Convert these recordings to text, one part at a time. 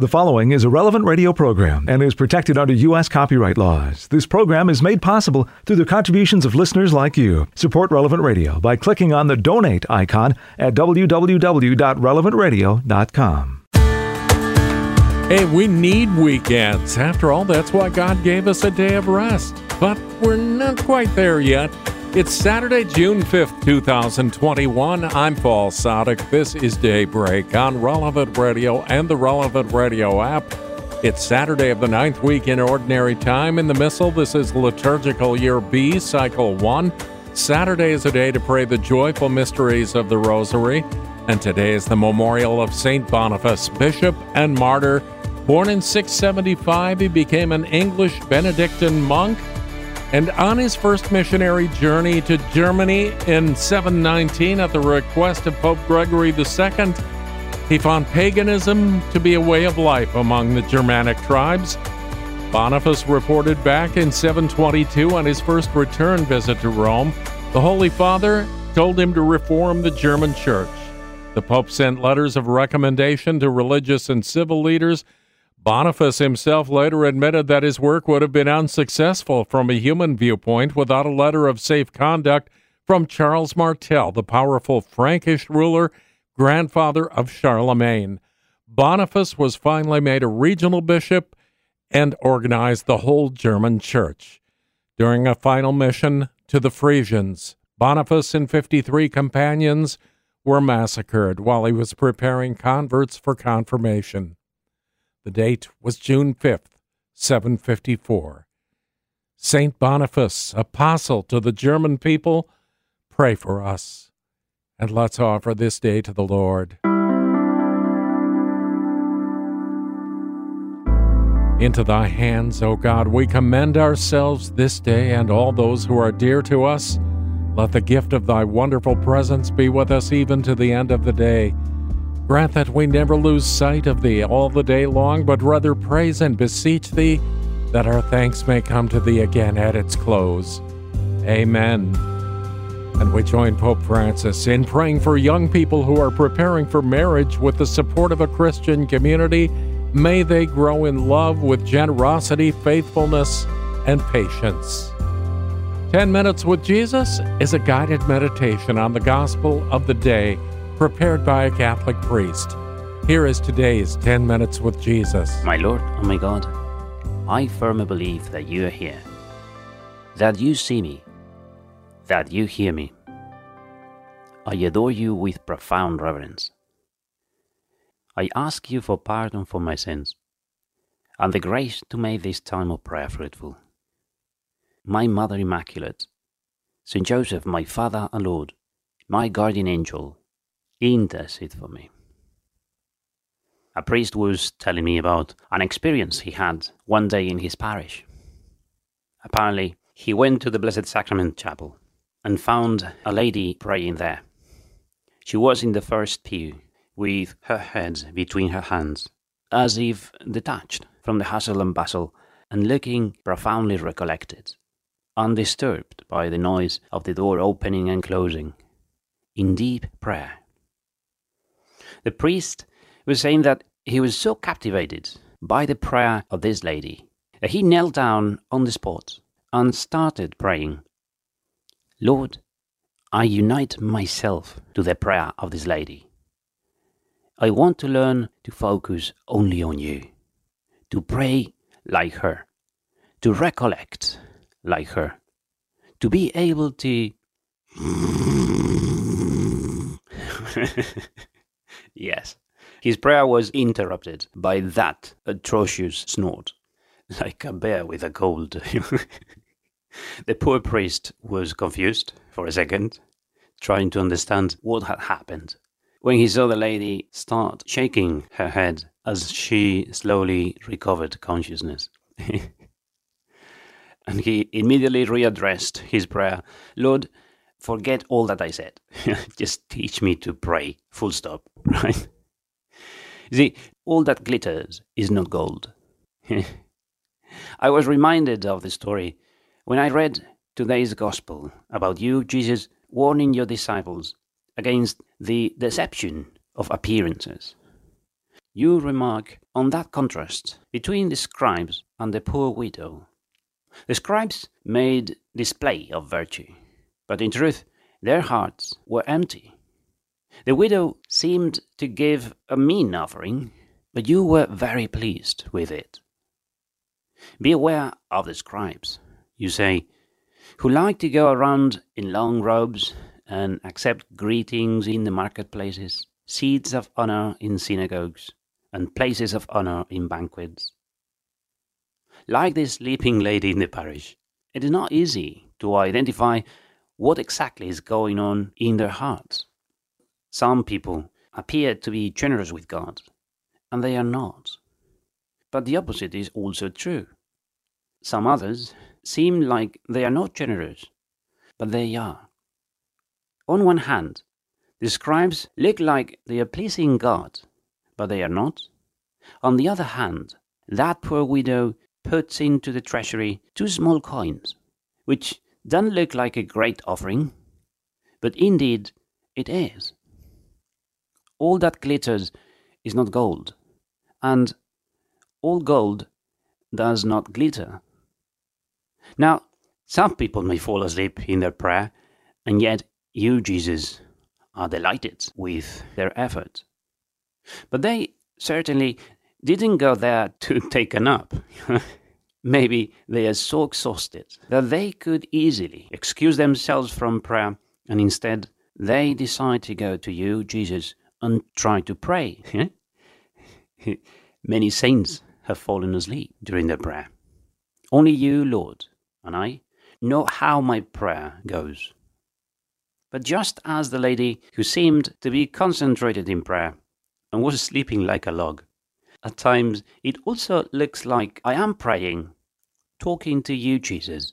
The following is a relevant radio program and is protected under U.S. copyright laws. This program is made possible through the contributions of listeners like you. Support Relevant Radio by clicking on the donate icon at www.relevantradio.com. Hey, we need weekends. After all, that's why God gave us a day of rest. But we're not quite there yet. It's Saturday, June 5th, 2021. I'm Paul Sadek. This is Daybreak on Relevant Radio and the Relevant Radio app. It's Saturday of the ninth week in Ordinary Time in the Missal. This is Liturgical Year B, Cycle 1. Saturday is a day to pray the joyful mysteries of the Rosary. And today is the memorial of St. Boniface, Bishop and Martyr. Born in 675, he became an English Benedictine monk and on his first missionary journey to Germany in 719 at the request of Pope Gregory II, he found paganism to be a way of life among the Germanic tribes. Boniface reported back in 722 on his first return visit to Rome. The Holy Father told him to reform the German church. The Pope sent letters of recommendation to religious and civil leaders Boniface himself later admitted that his work would have been unsuccessful from a human viewpoint without a letter of safe conduct from Charles Martel, the powerful Frankish ruler, grandfather of Charlemagne. Boniface was finally made a regional bishop and organized the whole German church. During a final mission to the Frisians, Boniface and 53 companions were massacred while he was preparing converts for confirmation. The date was June 5th, 754. Saint Boniface, apostle to the German people, pray for us. And let's offer this day to the Lord. Into thy hands, O God, we commend ourselves this day and all those who are dear to us. Let the gift of thy wonderful presence be with us even to the end of the day Grant that we never lose sight of Thee all the day long, but rather praise and beseech Thee that our thanks may come to Thee again at its close. Amen. And we join Pope Francis in praying for young people who are preparing for marriage with the support of a Christian community. May they grow in love with generosity, faithfulness, and patience. 10 Minutes with Jesus is a guided meditation on the gospel of the day prepared by a Catholic priest. Here is today's 10 Minutes with Jesus. My Lord, oh my God, I firmly believe that you are here, that you see me, that you hear me. I adore you with profound reverence. I ask you for pardon for my sins and the grace to make this time of prayer fruitful. My Mother Immaculate, Saint Joseph, my Father and Lord, my guardian angel, intercede for me. A priest was telling me about an experience he had one day in his parish. Apparently, he went to the Blessed Sacrament Chapel and found a lady praying there. She was in the first pew with her head between her hands, as if detached from the hustle and bustle and looking profoundly recollected, undisturbed by the noise of the door opening and closing, in deep prayer the priest was saying that he was so captivated by the prayer of this lady that he knelt down on the spot and started praying. Lord, I unite myself to the prayer of this lady. I want to learn to focus only on you, to pray like her, to recollect like her, to be able to. Yes. His prayer was interrupted by that atrocious snort, like a bear with a cold. the poor priest was confused for a second, trying to understand what had happened. When he saw the lady start shaking her head as she slowly recovered consciousness. and he immediately readdressed his prayer Lord, forget all that I said. Just teach me to pray, full stop, right? See, all that glitters is not gold. I was reminded of the story when I read today's gospel about you, Jesus, warning your disciples against the deception of appearances. you remark on that contrast between the scribes and the poor widow. The scribes made display of virtue, but in truth their hearts were empty. The widow seemed to give a mean offering, but you were very pleased with it. Be aware of the scribes, you say, who like to go around in long robes and accept greetings in the marketplaces, seats of honor in synagogues, and places of honor in banquets. Like this sleeping lady in the parish, it is not easy to identify what exactly is going on in their hearts. Some people appear to be generous with God, and they are not. But the opposite is also true. Some others seem like they are not generous, but they are. On one hand, the scribes look like they are pleasing God, but they are not. On the other hand, that poor widow puts into the treasury two small coins, which don't look like a great offering, but indeed it is. All that glitters is not gold, and all gold does not glitter. Now, some people may fall asleep in their prayer, and yet you, Jesus, are delighted with their effort. But they certainly didn't go there to take a nap. Maybe they are so exhausted that they could easily excuse themselves from prayer, and instead they decide to go to you, Jesus, and try to pray. Many saints have fallen asleep during their prayer. Only you, Lord, and I know how my prayer goes. But just as the lady who seemed to be concentrated in prayer and was sleeping like a log, at times it also looks like I am praying, talking to you, Jesus,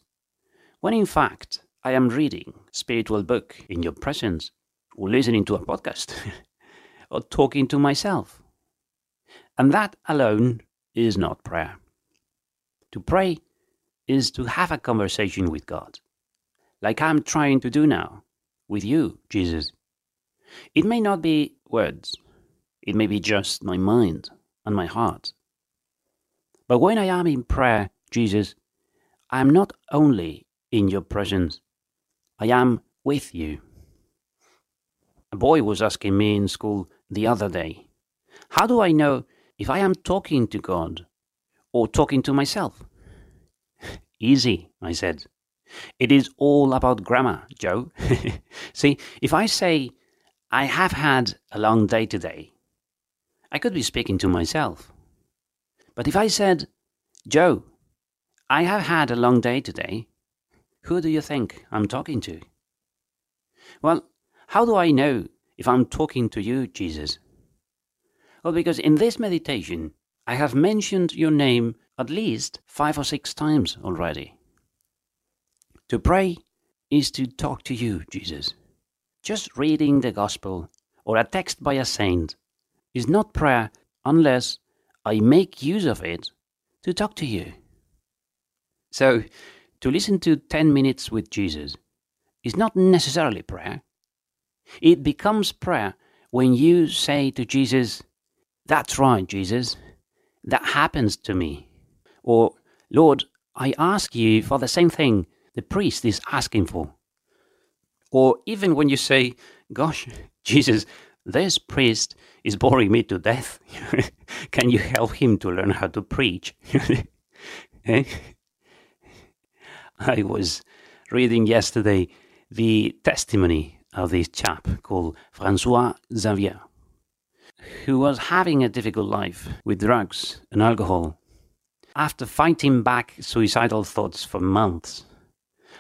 when in fact I am reading spiritual book in your presence, or listening to a podcast, or talking to myself. And that alone is not prayer. To pray is to have a conversation with God, like I'm trying to do now with you, Jesus. It may not be words, it may be just my mind and my heart. But when I am in prayer, Jesus, I am not only in your presence, I am with you. A boy was asking me in school the other day, How do I know if I am talking to God or talking to myself? Easy, I said. It is all about grammar, Joe. See, if I say, I have had a long day today, I could be speaking to myself. But if I said, Joe, I have had a long day today, who do you think I'm talking to? Well, how do I know if I'm talking to you, Jesus? Well, because in this meditation, I have mentioned your name at least five or six times already. To pray is to talk to you, Jesus. Just reading the gospel or a text by a saint is not prayer unless I make use of it to talk to you. So, to listen to 10 minutes with Jesus is not necessarily prayer. It becomes prayer when you say to Jesus, That's right, Jesus, that happens to me. Or, Lord, I ask you for the same thing the priest is asking for. Or even when you say, Gosh, Jesus, this priest is boring me to death. Can you help him to learn how to preach? eh? I was reading yesterday the testimony of this chap called Francois Xavier, who was having a difficult life with drugs and alcohol. After fighting back suicidal thoughts for months,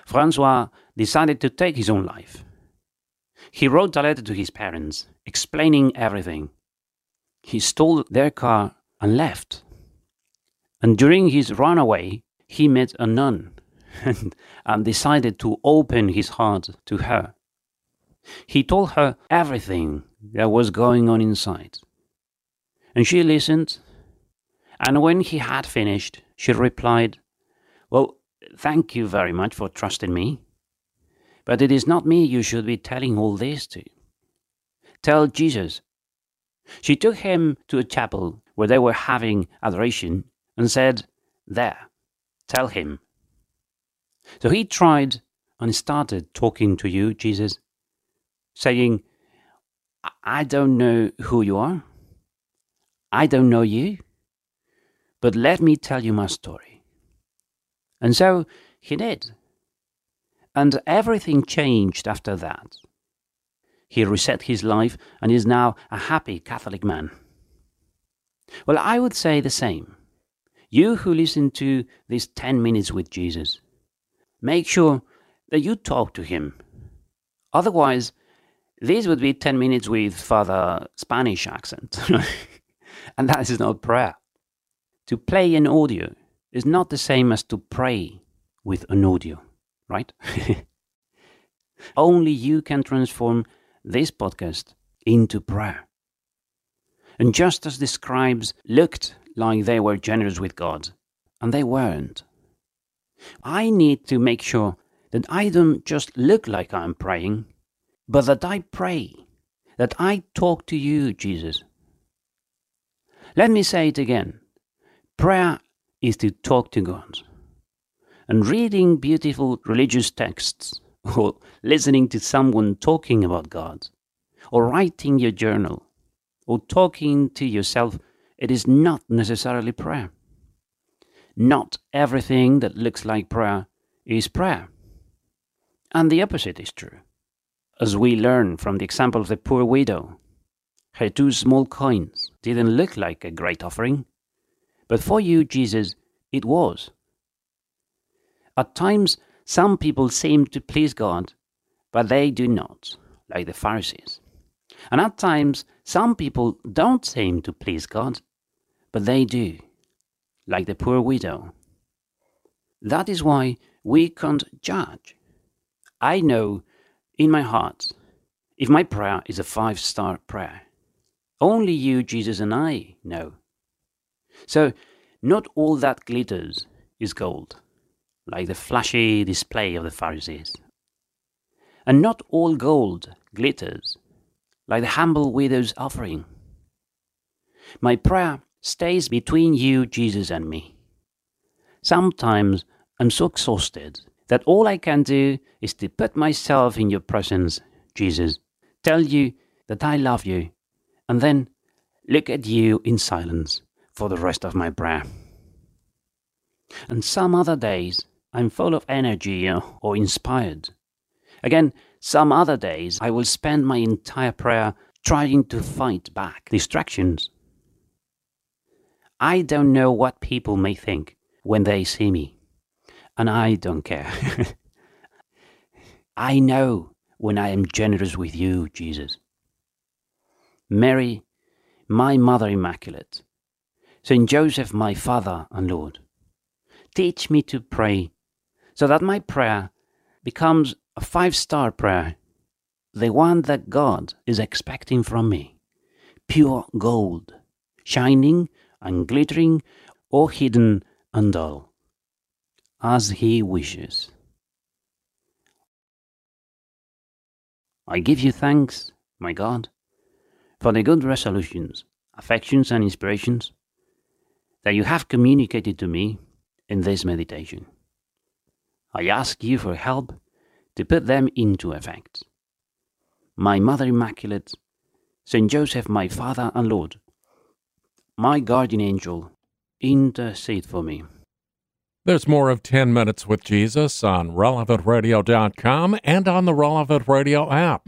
Francois decided to take his own life. He wrote a letter to his parents explaining everything. He stole their car and left. And during his runaway, he met a nun and, and decided to open his heart to her. He told her everything that was going on inside. And she listened. And when he had finished, she replied, Well, thank you very much for trusting me. But it is not me you should be telling all this to. Tell Jesus. She took him to a chapel where they were having adoration and said, There, tell him. So he tried and started talking to you, Jesus, saying, I don't know who you are. I don't know you. But let me tell you my story. And so he did. And everything changed after that. He reset his life and is now a happy Catholic man. Well, I would say the same. You who listen to these 10 minutes with Jesus, make sure that you talk to him. Otherwise, these would be 10 minutes with Father Spanish accent. and that is not prayer. To play an audio is not the same as to pray with an audio, right? Only you can transform this podcast into prayer. And just as the scribes looked like they were generous with God, and they weren't, I need to make sure that I don't just look like I'm praying, but that I pray, that I talk to you, Jesus. Let me say it again prayer is to talk to God. And reading beautiful religious texts, or listening to someone talking about God, or writing your journal, or talking to yourself, it is not necessarily prayer. Not everything that looks like prayer is prayer. And the opposite is true. As we learn from the example of the poor widow, her two small coins didn't look like a great offering, but for you, Jesus, it was. At times, some people seem to please God, but they do not, like the Pharisees. And at times, some people don't seem to please God, but they do, like the poor widow. That is why we can't judge. I know in my heart if my prayer is a five star prayer. Only you, Jesus, and I know. So, not all that glitters is gold, like the flashy display of the Pharisees. And not all gold glitters, like the humble widow's offering. My prayer stays between you, Jesus, and me. Sometimes I'm so exhausted that all I can do is to put myself in your presence, Jesus, tell you that I love you, and then look at you in silence for the rest of my prayer. And some other days I'm full of energy or inspired. Again, some other days I will spend my entire prayer trying to fight back distractions. I don't know what people may think when they see me, and I don't care. I know when I am generous with you, Jesus. Mary, my Mother Immaculate, Saint Joseph, my Father and Lord, teach me to pray so that my prayer becomes a five star prayer, the one that God is expecting from me, pure gold, shining and glittering or hidden and dull, as He wishes. I give you thanks, my God, for the good resolutions, affections, and inspirations that you have communicated to me in this meditation. I ask you for help to put them into effect. My Mother Immaculate, Saint Joseph, my Father and Lord, my guardian angel, intercede for me. There's more of 10 Minutes with Jesus on relevantradio.com and on the Relevant Radio app.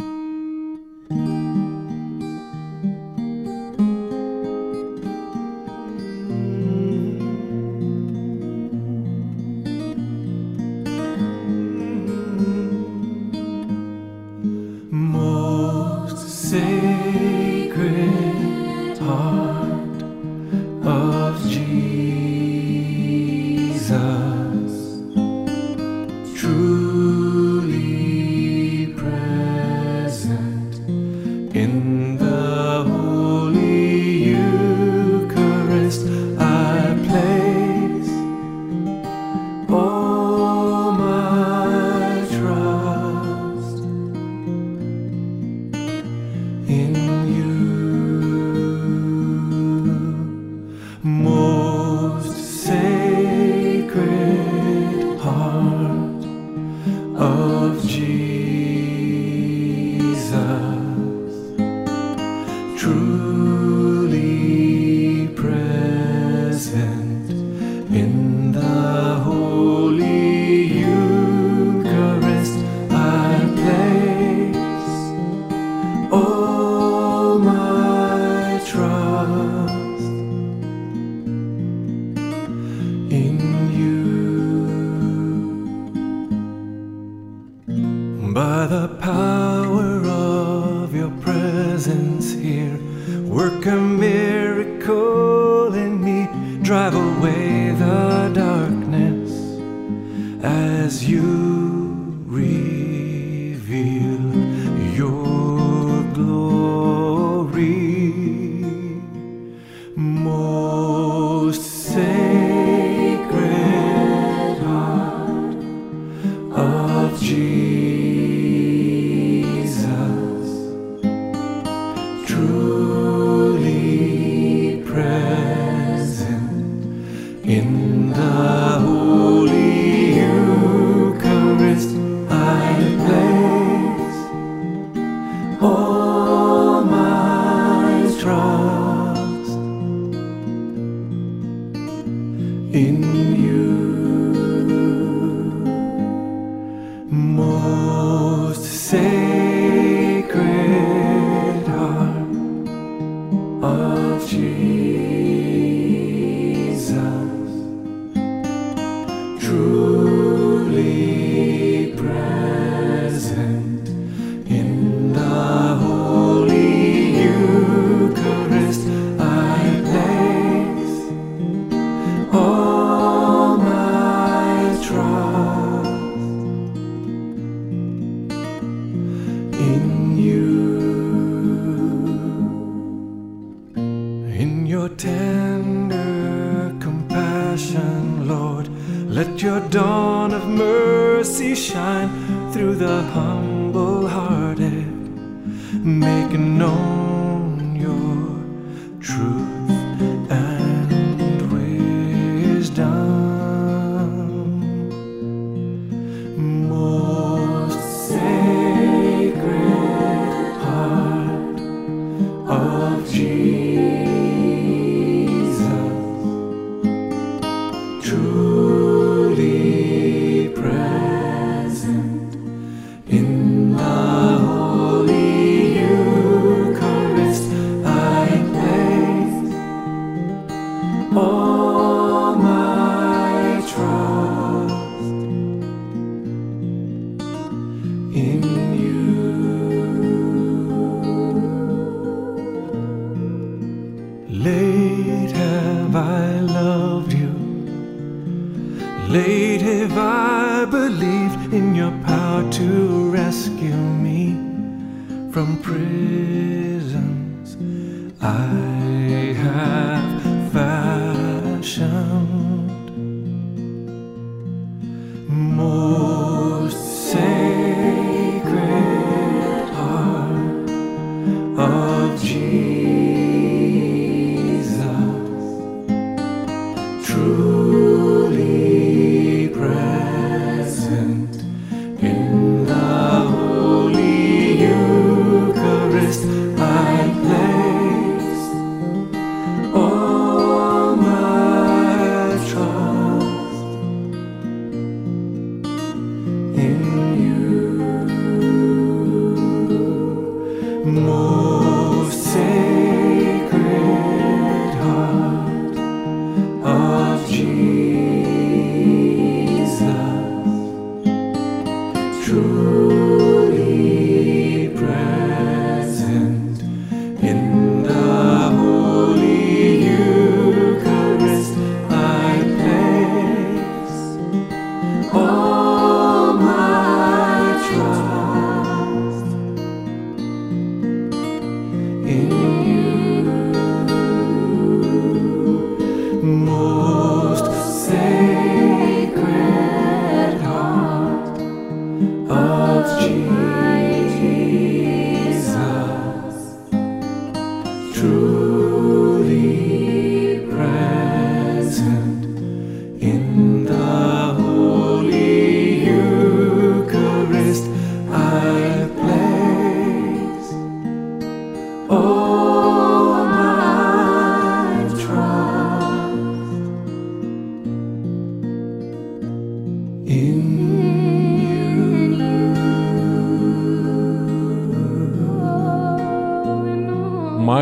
true.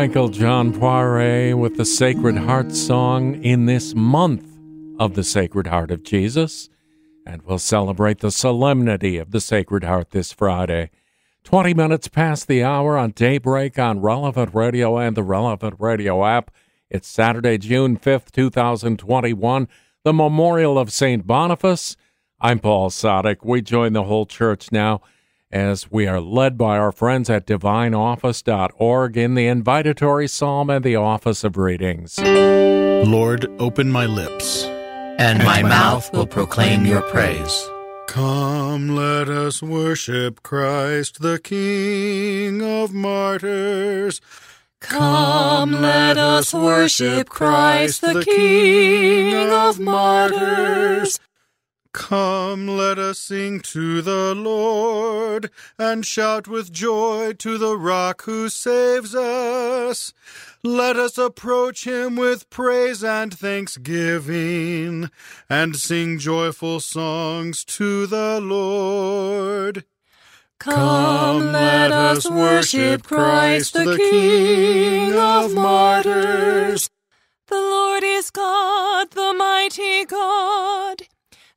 Michael John Poirier with the Sacred Heart song in this month of the Sacred Heart of Jesus. And we'll celebrate the solemnity of the Sacred Heart this Friday. 20 minutes past the hour on Daybreak on Relevant Radio and the Relevant Radio app. It's Saturday, June 5th, 2021, the Memorial of St. Boniface. I'm Paul Sadek. We join the whole church now as we are led by our friends at divineoffice.org in the invitatory psalm and the office of readings. Lord, open my lips, and my mouth will proclaim your praise. Come, let us worship Christ, the King of martyrs. Come, let us worship Christ, the King of martyrs. Come, let us sing to the Lord, and shout with joy to the rock who saves us. Let us approach him with praise and thanksgiving, and sing joyful songs to the Lord. Come, let us worship Christ, the King of martyrs. The Lord is God, the mighty God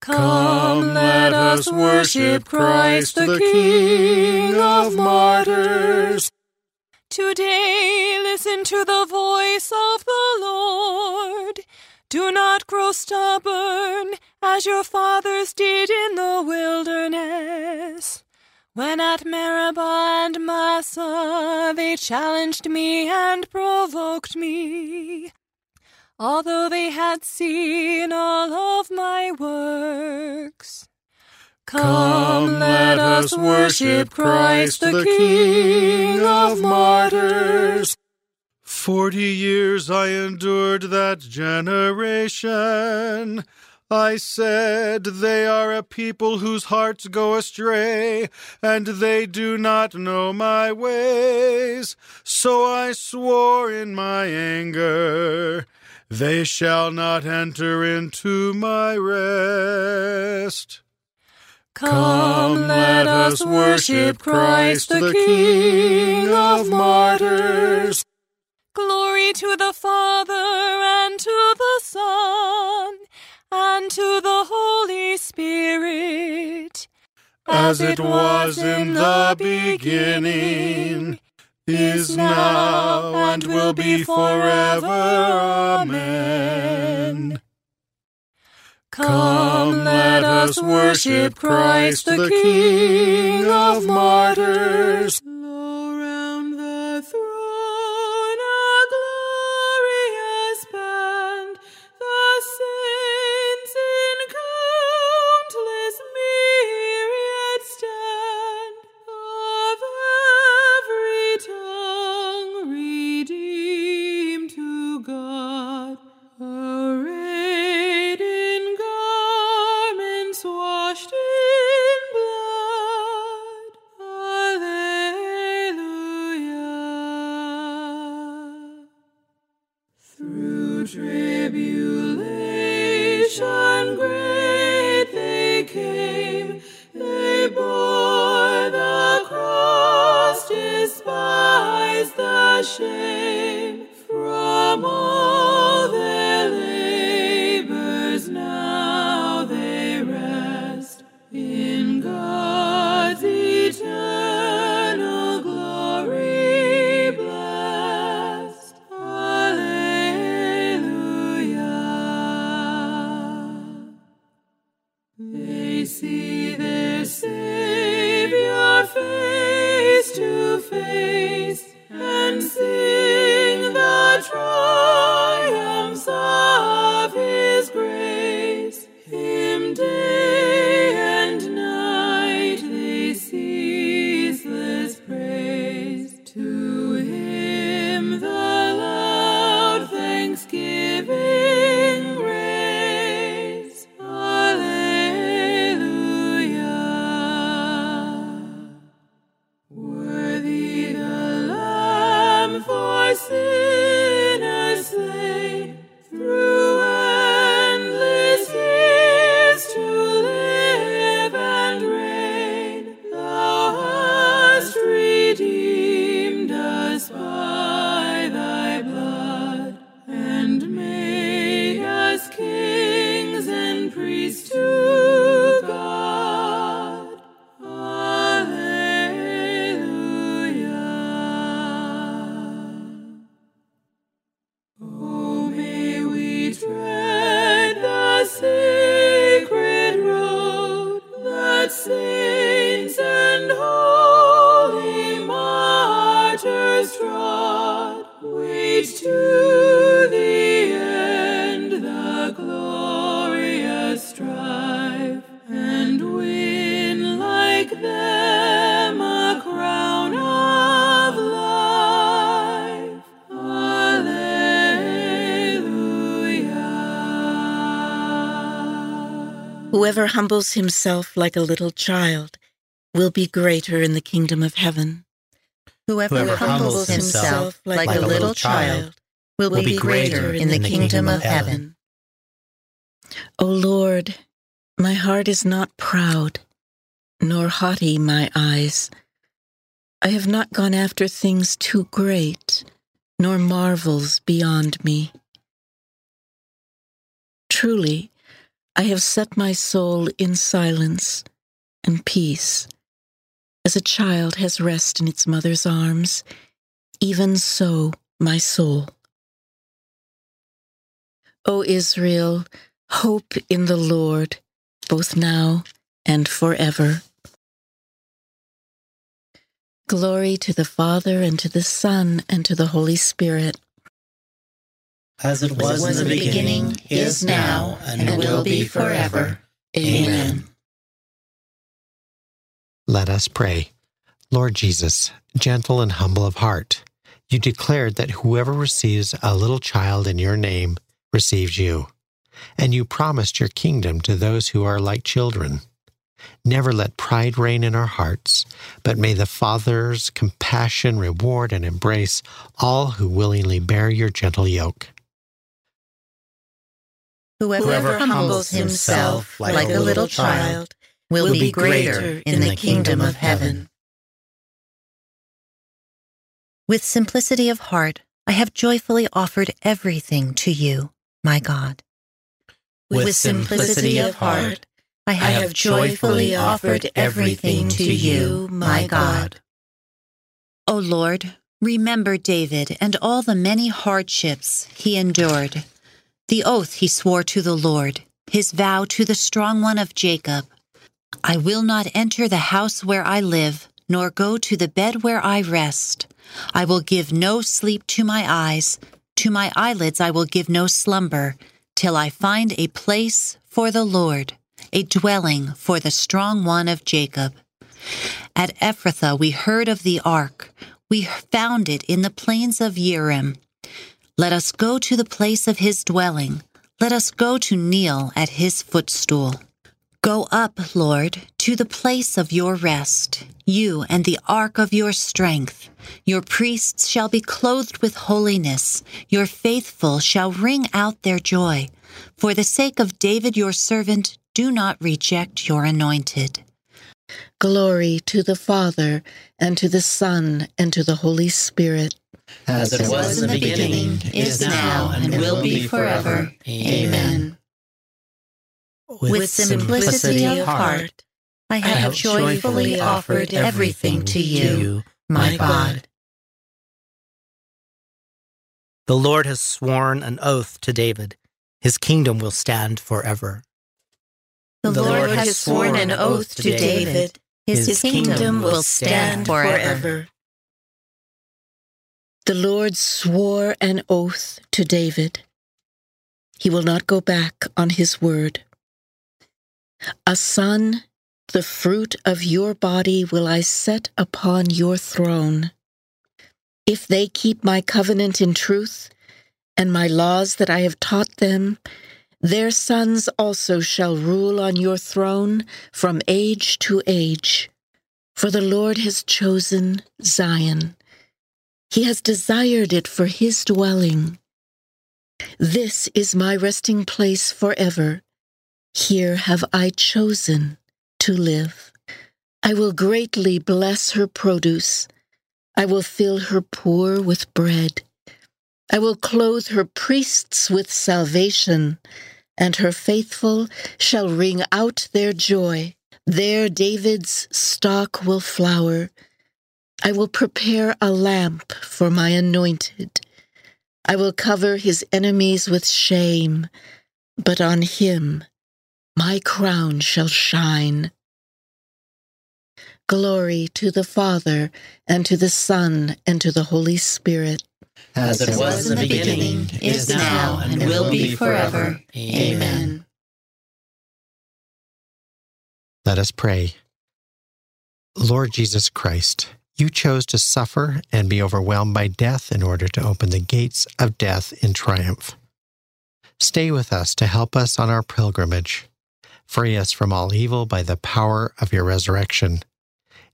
Come, let us worship Christ, the King of martyrs. Today, listen to the voice of the Lord. Do not grow stubborn, as your fathers did in the wilderness. When at Meribah and Massah they challenged me and provoked me although they had seen all of my works. Come, let us worship Christ, the King of martyrs. Forty years I endured that generation. I said, They are a people whose hearts go astray, and they do not know my ways. So I swore in my anger they shall not enter into my rest. Come, let us worship Christ, the King of martyrs. Glory to the Father, and to the Son, and to the Holy Spirit. As it was in the beginning is now, and will be forever. Amen. Come, let us worship Christ, the King of martyrs. Humbles himself like a little child will be greater in the kingdom of heaven. Whoever, Whoever humbles himself like, a little child will will be greater in the kingdom of heaven. O Lord, my heart is not proud, nor haughty my eyes. I have not gone after things too great, nor marvels beyond me. Truly, I have set my soul in silence and peace. As a child has rest in its mother's arms, even so my soul. O Israel, hope in the Lord, both now and forever. Glory to the Father, and to the Son, and to the Holy Spirit. As it was, in the beginning, is now, and, will be forever. Amen. Let us pray. Lord Jesus, gentle and humble of heart, you declared that whoever receives a little child in your name receives you, and you promised your kingdom to those who are like children. Never let pride reign in our hearts, but may the Father's compassion reward and embrace all who willingly bear your gentle yoke. Whoever humbles himself like a little child will be greater in the kingdom of heaven. With simplicity of heart, I have joyfully offered everything to you, my God. With simplicity of heart, I have joyfully offered everything to you, my God. O Lord, remember David and all the many hardships he endured, the oath he swore to the Lord, his vow to the strong one of Jacob. I will not enter the house where I live, nor go to the bed where I rest. I will give no sleep to my eyes, to my eyelids I will give no slumber, till I find a place for the Lord, a dwelling for the strong one of Jacob. At Ephrathah we heard of the ark. We found it in the plains of Yearim. Let us go to the place of his dwelling. Let us go to kneel at his footstool. Go up, Lord, to the place of your rest, you and the ark of your strength. Your priests shall be clothed with holiness. Your faithful shall ring out their joy. For the sake of David your servant, do not reject your anointed. Glory to the Father, and to the Son, and to the Holy Spirit. As it was in the beginning, is now, and will be forever. Amen. With simplicity of heart, I have joyfully offered everything to you, my God. The Lord has sworn an oath to David. His kingdom will stand forever. The Lord has sworn an oath to David. His kingdom will stand forever. The Lord swore an oath to David. He will not go back on his word. A son, the fruit of your body, will I set upon your throne. If they keep my covenant in truth and my laws that I have taught them, their sons also shall rule on your throne from age to age. For the Lord has chosen Zion. He has desired it for his dwelling. This is my resting place forever. Here have I chosen to live. I will greatly bless her produce. I will fill her poor with bread. I will clothe her priests with salvation, and her faithful shall ring out their joy. There David's stock will flower. I will prepare a lamp for my anointed. I will cover his enemies with shame, but on him my crown shall shine. Glory to the Father, and to the Son, and to the Holy Spirit. As it was in the beginning, is now, and will be forever. Amen. Let us pray. Lord Jesus Christ, you chose to suffer and be overwhelmed by death in order to open the gates of death in triumph. Stay with us to help us on our pilgrimage. Free us from all evil by the power of your resurrection.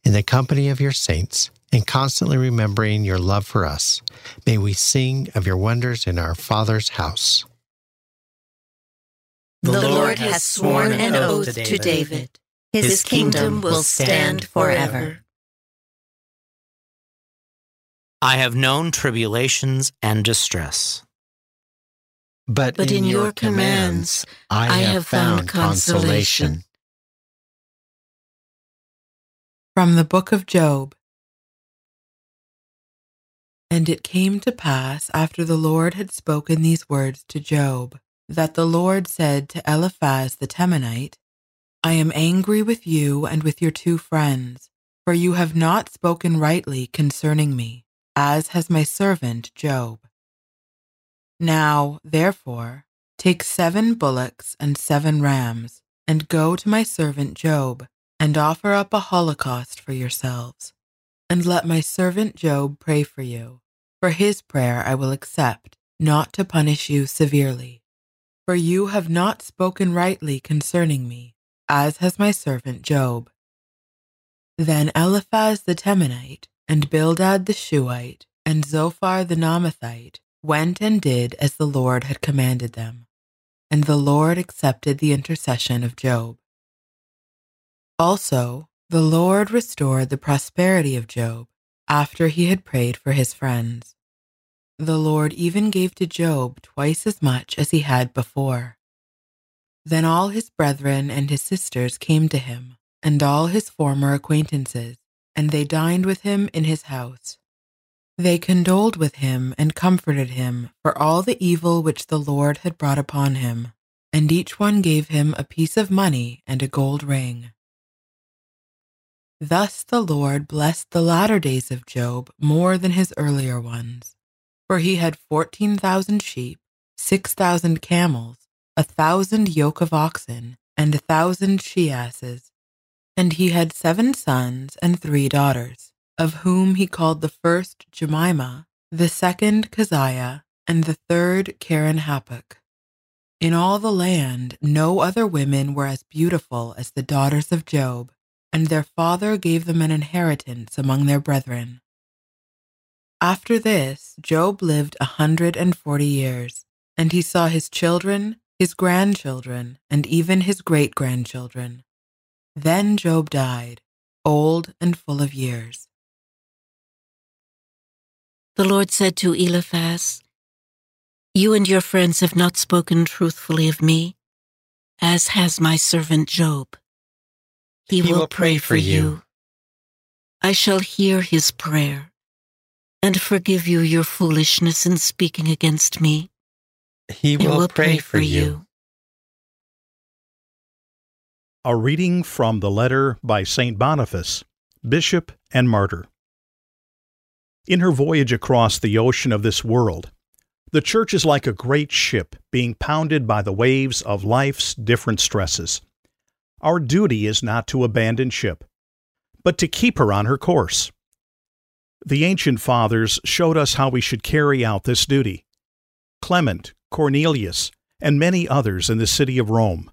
In the company of your saints, and constantly remembering your love for us, may we sing of your wonders in our Father's house. The Lord has sworn an oath to David. His kingdom will stand forever. I have known tribulations and distress. But, But in your commands I have found consolation. From the book of Job. And it came to pass after the Lord had spoken these words to Job, that the Lord said to Eliphaz the Temanite, I am angry with you and with your two friends, for you have not spoken rightly concerning me, as has my servant Job. Now, therefore, take seven bullocks and seven rams, and go to my servant Job, and offer up a holocaust for yourselves. And let my servant Job pray for you. For his prayer I will accept, not to punish you severely. For you have not spoken rightly concerning me, as has my servant Job. Then Eliphaz the Temanite, and Bildad the Shuhite, and Zophar the Naamathite went and did as the Lord had commanded them. And the Lord accepted the intercession of Job. Also, the Lord restored the prosperity of Job after he had prayed for his friends. The Lord even gave to Job twice as much as he had before. Then all his brethren and his sisters came to him, and all his former acquaintances, and they dined with him in his house. They condoled with him and comforted him for all the evil which the Lord had brought upon him, and each one gave him a piece of money and a gold ring. Thus the Lord blessed the latter days of Job more than his earlier ones, for he had fourteen thousand sheep, six thousand camels, a thousand yoke of oxen, and a thousand she asses. And he had seven sons and three daughters, of whom he called the first Jemima, the second Keziah, and the third Keren-happuch. In all the land, no other women were as beautiful as the daughters of Job, and their father gave them an inheritance among their brethren. After this, Job lived a hundred and forty years, and he saw his children, his grandchildren, and even his great grandchildren. Then Job died, old and full of years. The Lord said to Eliphaz, You and your friends have not spoken truthfully of me, as has my servant Job. He, will, pray for you. I shall hear his prayer and forgive you your foolishness in speaking against me. He I will, pray, for you. A reading from the letter by St. Boniface, Bishop and Martyr. In her voyage across the ocean of this world, the Church is like a great ship being pounded by the waves of life's different stresses. Our duty is not to abandon ship, but to keep her on her course. The ancient fathers showed us how we should carry out this duty. Clement, Cornelius, and many others in the city of Rome,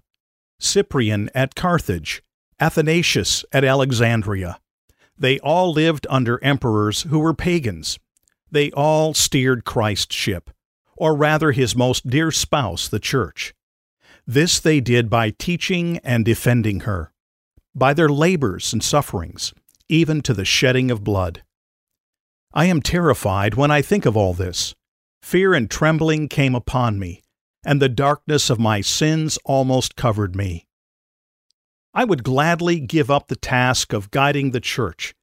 Cyprian at Carthage, Athanasius at Alexandria. They all lived under emperors who were pagans. They all steered Christ's ship, or rather his most dear spouse, the Church. This they did by teaching and defending her, by their labors and sufferings, even to the shedding of blood. I am terrified when I think of all this. Fear and trembling came upon me, and the darkness of my sins almost covered me. I would gladly give up the task of guiding the church,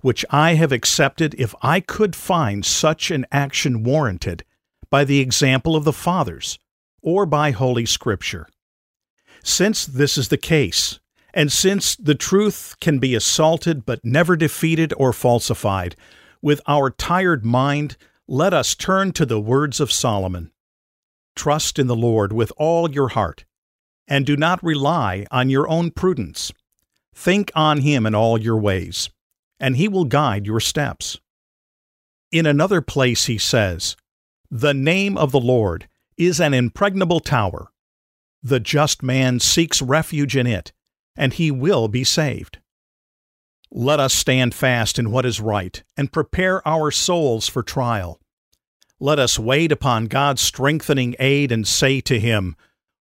which I have accepted if I could find such an action warranted by the example of the fathers or by Holy Scripture. Since this is the case, and since the truth can be assaulted but never defeated or falsified, with our tired mind, let us turn to the words of Solomon. Trust in the Lord with all your heart, and do not rely on your own prudence. Think on him in all your ways, and he will guide your steps. In another place he says, The name of the Lord is an impregnable tower. The just man seeks refuge in it, and he will be saved. Let us stand fast in what is right and prepare our souls for trial. Let us wait upon God's strengthening aid and say to him,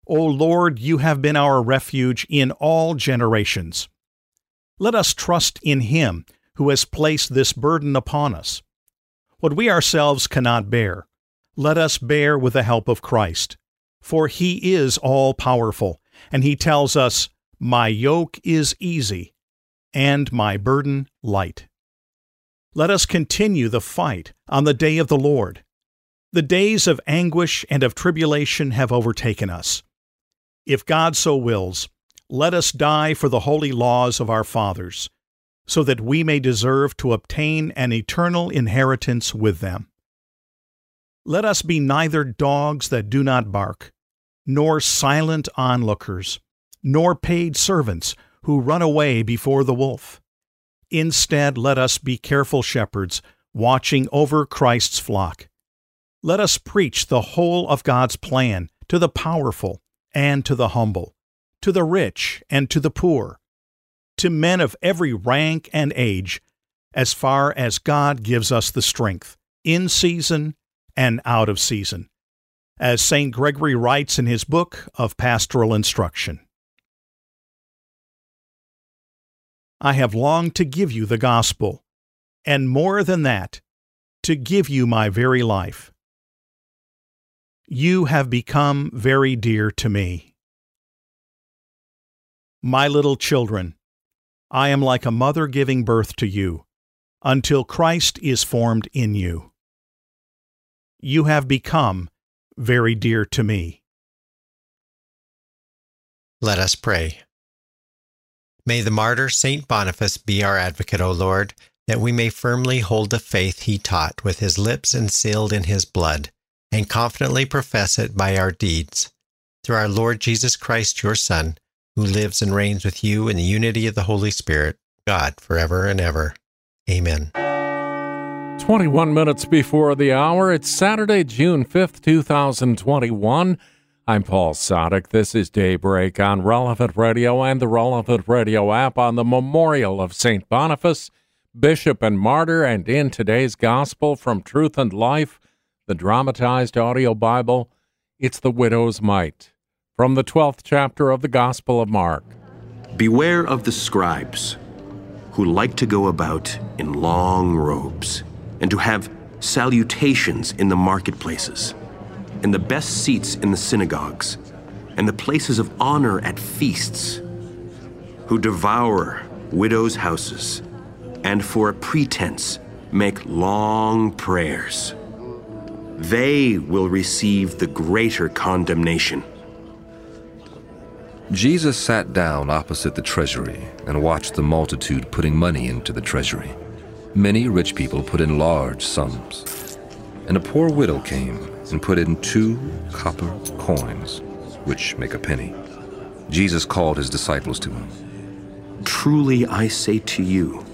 O Lord, you have been our refuge in all generations. Let us trust in him who has placed this burden upon us. What we ourselves cannot bear, let us bear with the help of Christ. For he is all powerful, and he tells us, My yoke is easy, and my burden light. Let us continue the fight on the day of the Lord. The days of anguish and of tribulation have overtaken us. If God so wills, let us die for the holy laws of our fathers, so that we may deserve to obtain an eternal inheritance with them. Let us be neither dogs that do not bark, nor silent onlookers, nor paid servants who run away before the wolf. Instead, let us be careful shepherds, watching over Christ's flock. Let us preach the whole of God's plan to the powerful and to the humble, to the rich and to the poor, to men of every rank and age, as far as God gives us the strength, in season and out of season, as St. Gregory writes in his book of pastoral instruction. I have longed to give you the gospel, and more than that, to give you my very life. You have become very dear to me. My little children, I am like a mother giving birth to you, until Christ is formed in you. You have become very dear to me. Let us pray. May the martyr Saint Boniface be our advocate, O Lord, that we may firmly hold the faith he taught with his lips and sealed in his blood, and confidently profess it by our deeds. Through our Lord Jesus Christ, your Son, who lives and reigns with you in the unity of the Holy Spirit, God, forever and ever. Amen. 21 minutes before the hour, it's Saturday, June 5th, 2021. I'm Paul Sadek. This is Daybreak on Relevant Radio and the Relevant Radio app on the memorial of St. Boniface, Bishop and Martyr, and in today's Gospel from Truth and Life, the dramatized audio Bible, it's the widow's mite. From the 12th chapter of the Gospel of Mark. Beware of the scribes who like to go about in long robes and to have salutations in the marketplaces and the best seats in the synagogues, and the places of honor at feasts, who devour widows' houses, and for a pretense make long prayers. They will receive the greater condemnation. Jesus sat down opposite the treasury and watched the multitude putting money into the treasury. Many rich people put in large sums, and a poor widow came and put in two copper coins, which make a penny. Jesus called his disciples to him. Truly I say to you,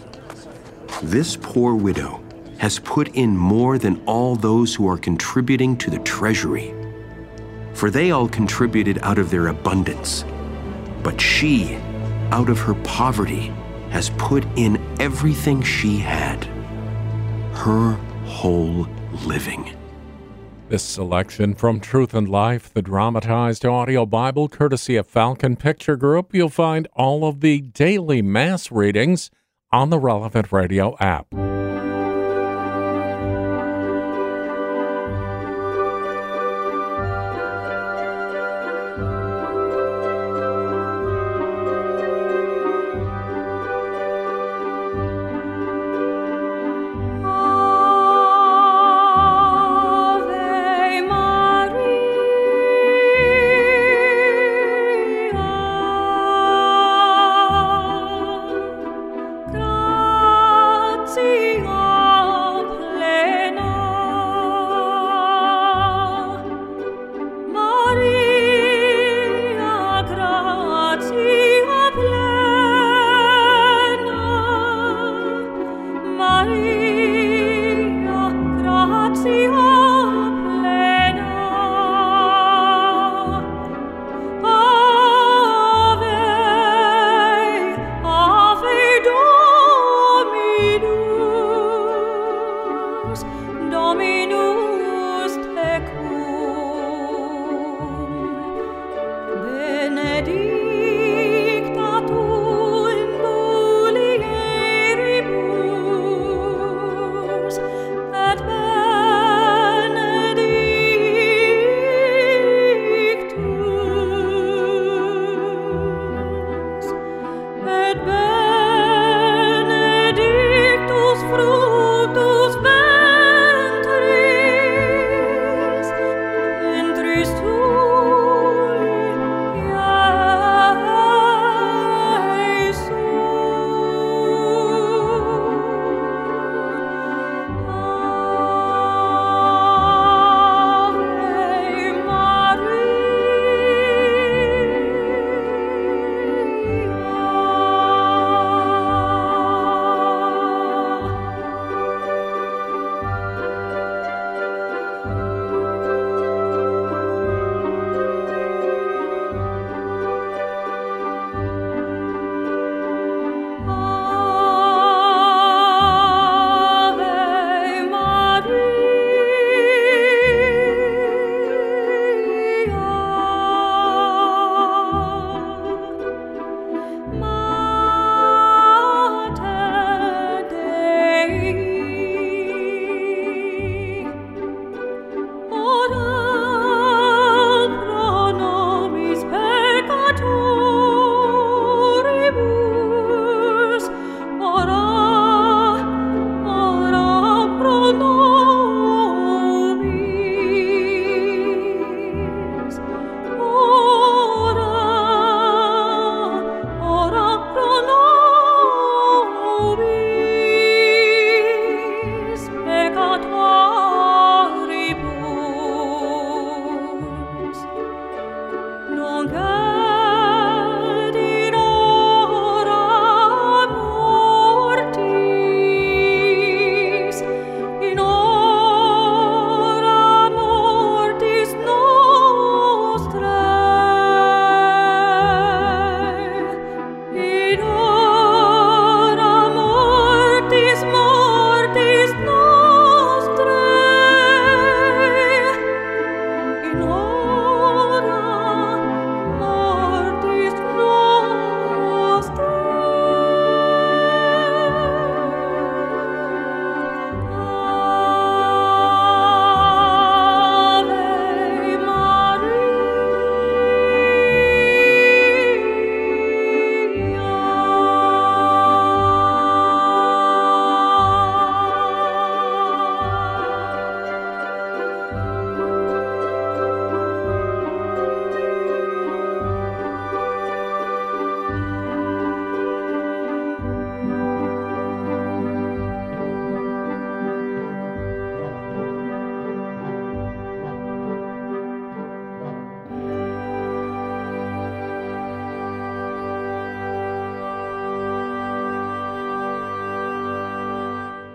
this poor widow has put in more than all those who are contributing to the treasury. For they all contributed out of their abundance, but she, out of her poverty, has put in everything she had her whole living. This selection from Truth and Life, the dramatized audio Bible, courtesy of Falcon Picture Group. You'll find all of the daily Mass readings on the Relevant Radio app.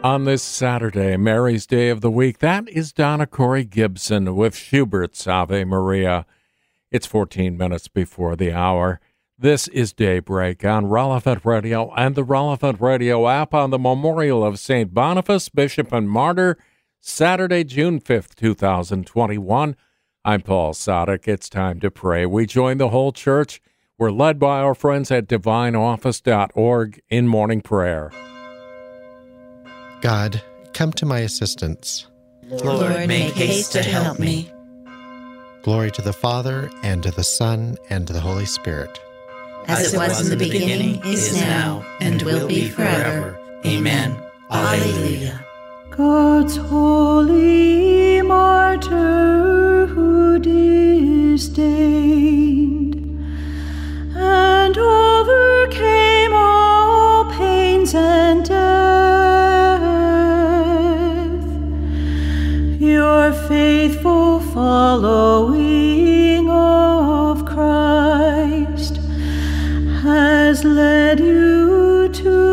On this Saturday, Mary's Day of the Week, that is Donna Cori Gibson with Schubert's Ave Maria. It's 14 minutes before the hour. This is Daybreak on Relevant Radio and the Relevant Radio app on the Memorial of St. Boniface, Bishop and Martyr, Saturday, June 5th, 2021. I'm Paul Sadek. It's time to pray. We join the whole church. We're led by our friends at divineoffice.org in morning prayer. God, come to my assistance. Lord, make haste to help me. Glory to the Father, and to the Son, and to the Holy Spirit. As it was in the beginning, is now, and will be forever. Amen. Alleluia. God's holy martyr who disdained and overcame led you to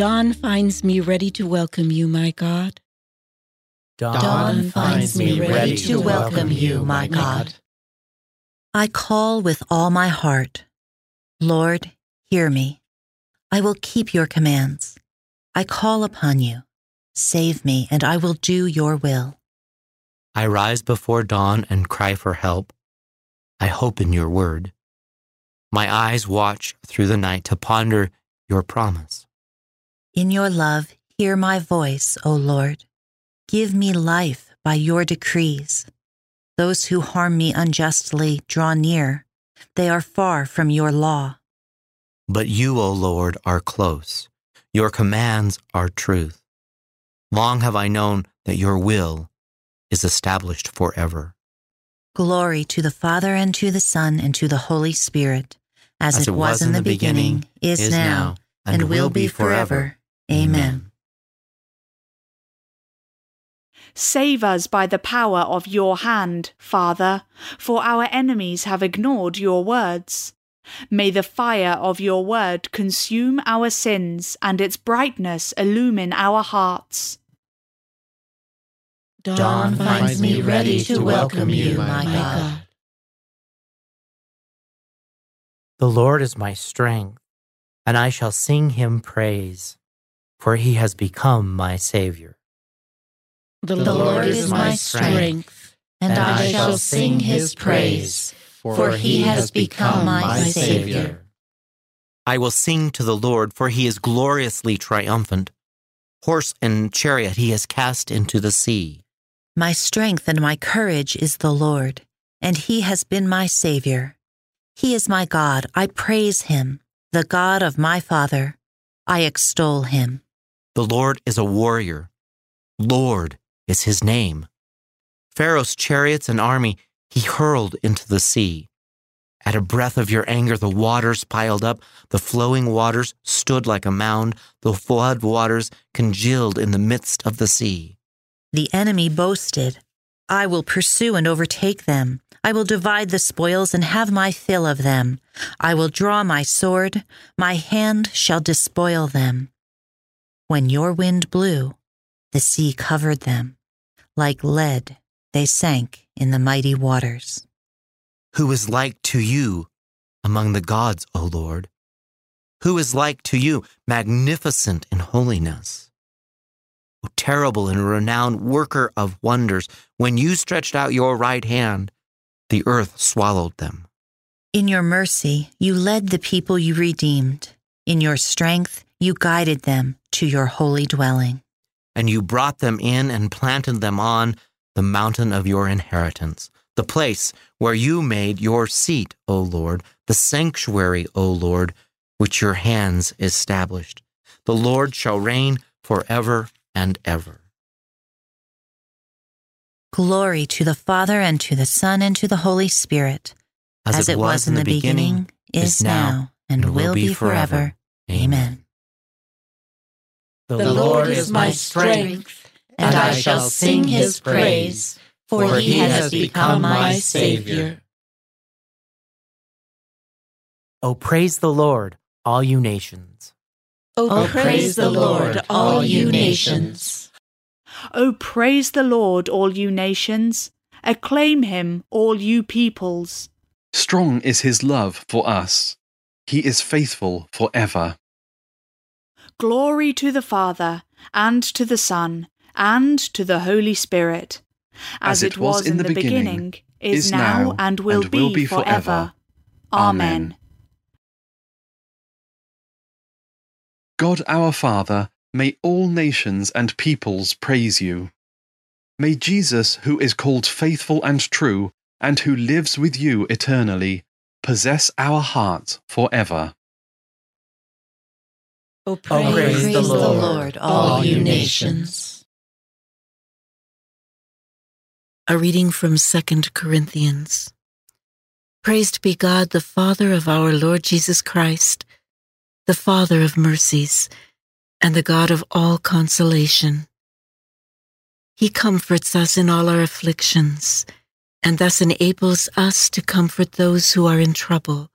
Dawn finds me ready to welcome you, my God. Dawn, finds me ready to welcome you, my God. I call with all my heart. Lord, hear me. I will keep your commands. I call upon you. Save me, and I will do your will. I rise before dawn and cry for help. I hope in your word. My eyes watch through the night to ponder your promise. In your love, hear my voice, O Lord. Give me life by your decrees. Those who harm me unjustly draw near. They are far from your law. But you, O Lord, are close. Your commands are truth. Long have I known that your will is established forever. Glory to the Father, and to the Son, and to the Holy Spirit, as, it was in the beginning, is now, and will be forever. Amen. Save us by the power of your hand, Father, for our enemies have ignored your words. May the fire of your word consume our sins and its brightness illumine our hearts. Dawn finds me ready to welcome you, my God. The Lord is my strength, and I shall sing him praise, for he has become my Savior. The, Lord is my strength, and I shall sing his praise, for he has become my Savior. I will sing to the Lord, for he is gloriously triumphant. Horse and chariot he has cast into the sea. My strength and my courage is the Lord, and he has been my Savior. He is my God. I praise him, the God of my father. I extol him. The Lord is a warrior. Lord is his name. Pharaoh's chariots and army he hurled into the sea. At a breath of your anger, the waters piled up, the flowing waters stood like a mound, the flood waters congealed in the midst of the sea. The enemy boasted, I will pursue and overtake them. I will divide the spoils and have my fill of them. I will draw my sword, my hand shall despoil them. When your wind blew, the sea covered them. Like lead, they sank in the mighty waters. Who is like to you among the gods, O Lord? Who is like to you, magnificent in holiness? O terrible and renowned worker of wonders, when you stretched out your right hand, the earth swallowed them. In your mercy, you led the people you redeemed. In your strength, you guided them to your holy dwelling. And you brought them in and planted them on the mountain of your inheritance, the place where you made your seat, O Lord, the sanctuary, O Lord, which your hands established. The Lord shall reign forever and ever. Glory to the Father, and to the Son, and to the Holy Spirit, as, as it, was in the beginning, is now, and, and will be forever. Amen. The Lord is my strength, and I shall sing his praise, for he has become my Savior. O praise the Lord, all you nations. O praise the Lord, all you nations. O praise the Lord, all you nations. Acclaim him, all you peoples. Strong is his love for us. He is faithful forever. Glory to the Father, and to the Son, and to the Holy Spirit, as, it was in the beginning, is now, and will be forever. Amen. God our Father, may all nations and peoples praise you. May Jesus, who is called faithful and true, and who lives with you eternally, possess our hearts forever. O praise, praise the the Lord, Lord, all all you you nations. A reading from 2 Corinthians. Praised be God, the Father of our Lord Jesus Christ, the Father of mercies, and the God of all consolation. He comforts us in all our afflictions, and thus enables us to comfort those who are in trouble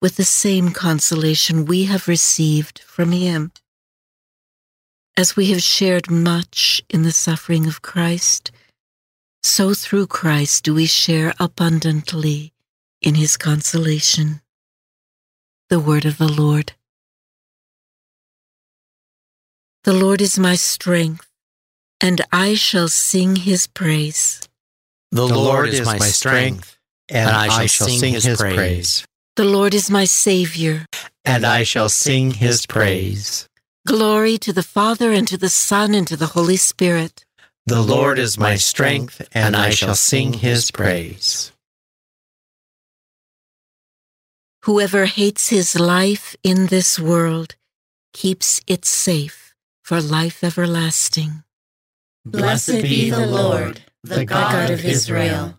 with the same consolation we have received from Him. As we have shared much in the suffering of Christ, so through Christ do we share abundantly in His consolation. The Word of the Lord. The Lord is my strength, and I shall sing His praise. The, Lord is my strength, and I shall sing his praise. The Lord is my Savior. And I shall sing his praise. Glory to the Father, and to the Son, and to the Holy Spirit. The Lord is my strength, and I shall sing his praise. Whoever hates his life in this world keeps it safe for life everlasting. Blessed be the Lord, the God of Israel.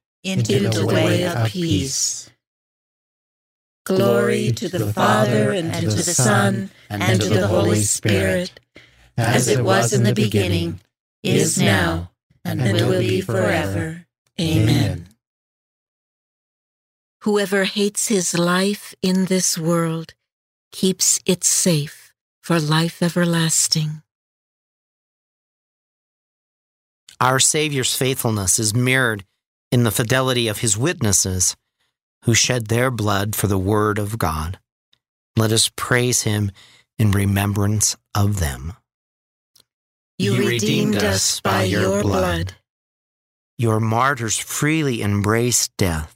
into the way of peace. Glory to the Father, and to the Son, and to the Holy Spirit, as it was in the beginning, is now, and will be forever. Amen. Whoever hates his life in this world keeps it safe for life everlasting. Our Savior's faithfulness is mirrored in the fidelity of his witnesses who shed their blood for the word of God. Let us praise him in remembrance of them. You redeemed us by your blood. Your martyrs freely embraced death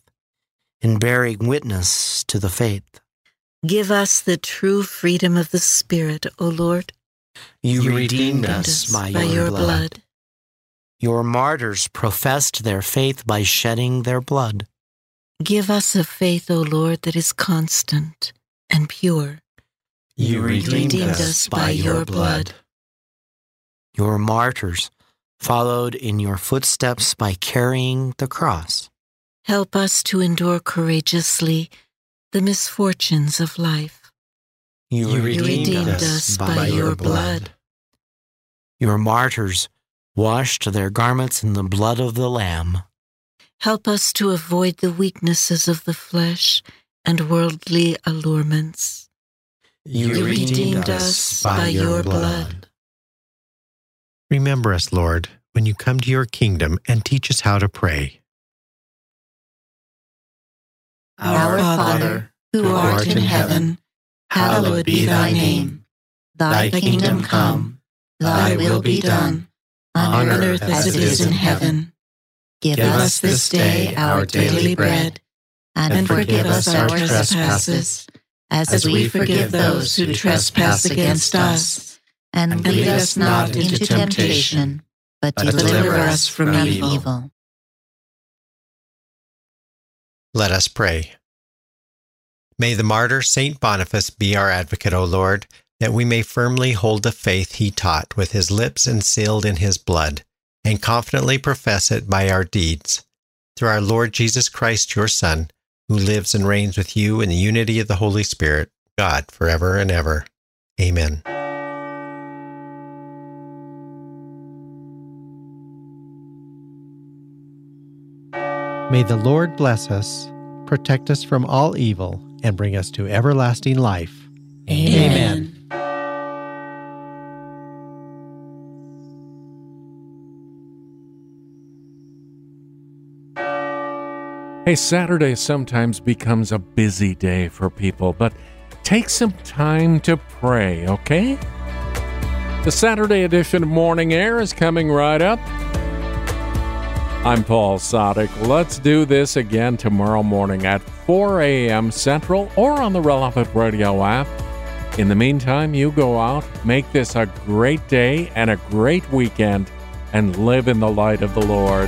in bearing witness to the faith. Give us the true freedom of the Spirit, O Lord. You, you redeemed, redeemed us by, by your, your blood. blood. Your martyrs professed their faith by shedding their blood. Give us a faith, O Lord, that is constant and pure. You redeemed, redeemed us, us by your blood. Your martyrs followed in your footsteps by carrying the cross. Help us to endure courageously the misfortunes of life. You, You redeemed, redeemed us, us by, by your your blood. blood. Your martyrs washed their garments in the blood of the Lamb. Help us to avoid the weaknesses of the flesh and worldly allurements. You, redeemed us by your blood. Remember us, Lord, when you come to your kingdom and teach us how to pray. Our Father, who art in heaven, hallowed be thy name. Thy kingdom come, thy will be done, on earth as it is in heaven. Give us this day our daily bread, and forgive us our trespasses, as we forgive those who trespass against us. And lead us not into temptation, but deliver us from evil. Let us pray. May the martyr Saint Boniface be our advocate, O Lord, that we may firmly hold the faith he taught with his lips and sealed in his blood, and confidently profess it by our deeds. Through our Lord Jesus Christ, your Son, who lives and reigns with you in the unity of the Holy Spirit, God, forever and ever. Amen. May the Lord bless us, protect us from all evil, and bring us to everlasting life. Amen. Hey, Saturday sometimes becomes a busy day for people, but take some time to pray, okay? The Saturday edition of Morning Air is coming right up. I'm Paul Sadek. Let's do this again tomorrow morning at 4 a.m. Central or on the relevant radio app. In the meantime, you go out, make this a great day and a great weekend, and live in the light of the Lord.